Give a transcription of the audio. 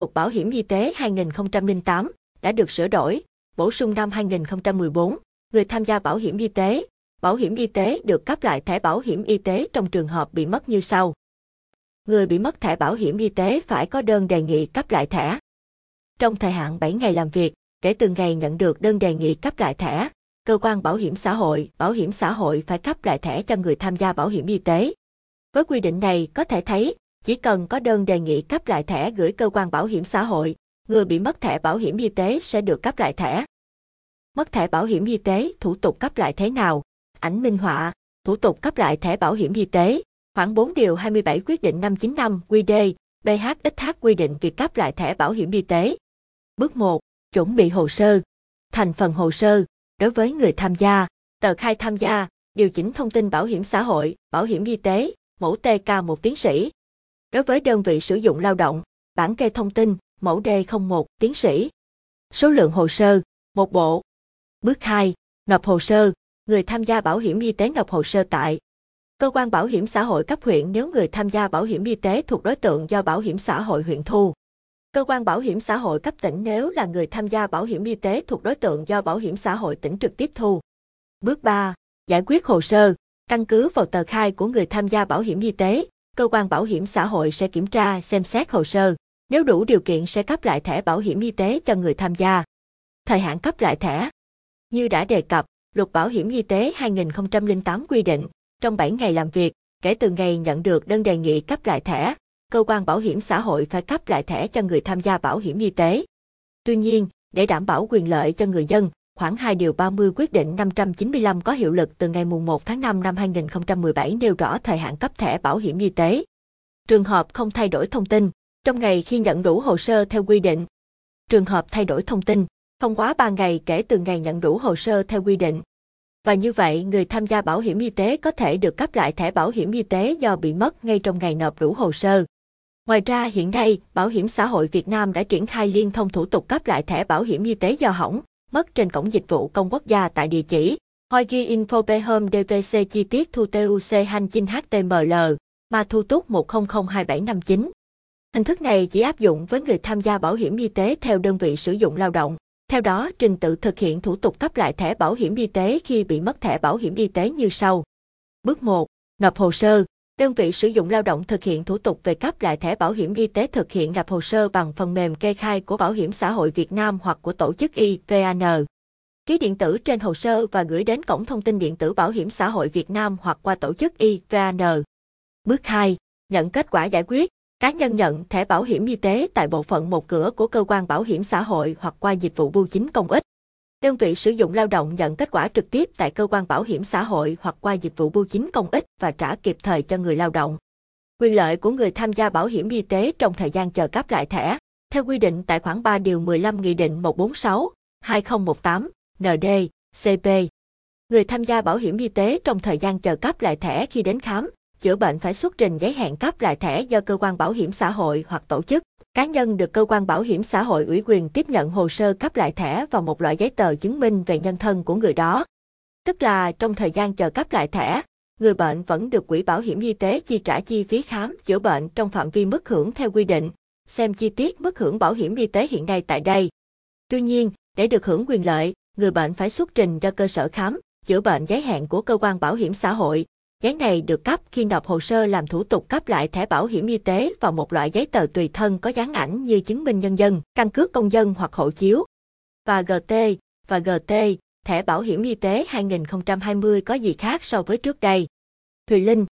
Luật Bảo hiểm y tế 2008 đã được sửa đổi, bổ sung năm 2014. Người tham gia bảo hiểm y tế, bảo hiểm y tế được cấp lại thẻ bảo hiểm y tế trong trường hợp bị mất như sau. Người bị mất thẻ bảo hiểm y tế phải có đơn đề nghị cấp lại thẻ. Trong thời hạn 7 ngày làm việc, kể từ ngày nhận được đơn đề nghị cấp lại thẻ, cơ quan bảo hiểm xã hội, bảo hiểm xã hội phải cấp lại thẻ cho người tham gia bảo hiểm y tế. Với quy định này có thể thấy, chỉ cần có đơn đề nghị cấp lại thẻ gửi cơ quan bảo hiểm xã hội, người bị mất thẻ bảo hiểm y tế sẽ được cấp lại thẻ. Mất thẻ bảo hiểm y tế, thủ tục cấp lại thế nào? Ảnh minh họa, thủ tục cấp lại thẻ bảo hiểm y tế. Khoảng 4 điều 27 quyết định 595 QD, BHXH quy định việc cấp lại thẻ bảo hiểm y tế. Bước 1. Chuẩn bị hồ sơ. Thành phần hồ sơ. Đối với người tham gia, tờ khai tham gia, điều chỉnh thông tin bảo hiểm xã hội, bảo hiểm y tế, mẫu TK một tiến sĩ. Đối với đơn vị sử dụng lao động, bản kê thông tin, mẫu D01, tiến sĩ. Số lượng hồ sơ, một bộ. Bước 2. Nộp hồ sơ. Người tham gia bảo hiểm y tế nộp hồ sơ tại Cơ quan bảo hiểm xã hội cấp huyện nếu người tham gia bảo hiểm y tế thuộc đối tượng do bảo hiểm xã hội huyện thu. Cơ quan bảo hiểm xã hội cấp tỉnh nếu là người tham gia bảo hiểm y tế thuộc đối tượng do bảo hiểm xã hội tỉnh trực tiếp thu. Bước 3. Giải quyết hồ sơ. Căn cứ vào tờ khai của người tham gia bảo hiểm y tế, cơ quan bảo hiểm xã hội sẽ kiểm tra, xem xét hồ sơ. Nếu đủ điều kiện sẽ cấp lại thẻ bảo hiểm y tế cho người tham gia. Thời hạn cấp lại thẻ. Như đã đề cập, Luật Bảo hiểm y tế 2008 quy định, trong 7 ngày làm việc, kể từ ngày nhận được đơn đề nghị cấp lại thẻ, cơ quan bảo hiểm xã hội phải cấp lại thẻ cho người tham gia bảo hiểm y tế. Tuy nhiên, để đảm bảo quyền lợi cho người dân, khoảng 2 điều 30 quyết định 595 có hiệu lực từ ngày 1 tháng 5 năm 2017 nêu rõ thời hạn cấp thẻ bảo hiểm y tế. Trường hợp không thay đổi thông tin, trong ngày khi nhận đủ hồ sơ theo quy định. Trường hợp thay đổi thông tin, không quá 3 ngày kể từ ngày nhận đủ hồ sơ theo quy định. Và như vậy, người tham gia bảo hiểm y tế có thể được cấp lại thẻ bảo hiểm y tế do bị mất ngay trong ngày nộp đủ hồ sơ. Ngoài ra, hiện nay, Bảo hiểm xã hội Việt Nam đã triển khai liên thông thủ tục cấp lại thẻ bảo hiểm y tế do hỏng, mất trên cổng dịch vụ công quốc gia tại địa chỉ Hoi ghi info home dvc chi tiết thu tuc hành chinh html mà thu túc 1002759. Hình thức này chỉ áp dụng với người tham gia bảo hiểm y tế theo đơn vị sử dụng lao động. Theo đó, trình tự thực hiện thủ tục cấp lại thẻ bảo hiểm y tế khi bị mất thẻ bảo hiểm y tế như sau. Bước 1. Nộp hồ sơ. Đơn vị sử dụng lao động thực hiện thủ tục về cấp lại thẻ bảo hiểm y tế thực hiện lập hồ sơ bằng phần mềm kê khai của Bảo hiểm xã hội Việt Nam hoặc của tổ chức IVAN. Ký điện tử trên hồ sơ và gửi đến cổng thông tin điện tử Bảo hiểm xã hội Việt Nam hoặc qua tổ chức IVAN. Bước 2. Nhận kết quả giải quyết. Cá nhân nhận thẻ bảo hiểm y tế tại bộ phận một cửa của cơ quan bảo hiểm xã hội hoặc qua dịch vụ bưu chính công ích. Đơn vị sử dụng lao động nhận kết quả trực tiếp tại cơ quan bảo hiểm xã hội hoặc qua dịch vụ bưu chính công ích và trả kịp thời cho người lao động. Quyền lợi của người tham gia bảo hiểm y tế trong thời gian chờ cấp lại thẻ, theo quy định tại khoản 3 điều 15 Nghị định 146 2018 ND CP. Người tham gia bảo hiểm y tế trong thời gian chờ cấp lại thẻ khi đến khám, chữa bệnh phải xuất trình giấy hẹn cấp lại thẻ do cơ quan bảo hiểm xã hội hoặc tổ chức cá nhân được cơ quan bảo hiểm xã hội ủy quyền tiếp nhận hồ sơ cấp lại thẻ và một loại giấy tờ chứng minh về nhân thân của người đó. Tức là trong thời gian chờ cấp lại thẻ, người bệnh vẫn được quỹ bảo hiểm y tế chi trả chi phí khám chữa bệnh trong phạm vi mức hưởng theo quy định. Xem chi tiết mức hưởng bảo hiểm y tế hiện nay tại đây. Tuy nhiên, để được hưởng quyền lợi, người bệnh phải xuất trình cho cơ sở khám, chữa bệnh giấy hẹn của cơ quan bảo hiểm xã hội, Giấy này được cấp khi nộp hồ sơ làm thủ tục cấp lại thẻ bảo hiểm y tế và một loại giấy tờ tùy thân có dán ảnh như chứng minh nhân dân, căn cước công dân hoặc hộ chiếu. Và GT, và GT, thẻ bảo hiểm y tế 2020 có gì khác so với trước đây? Thùy Linh,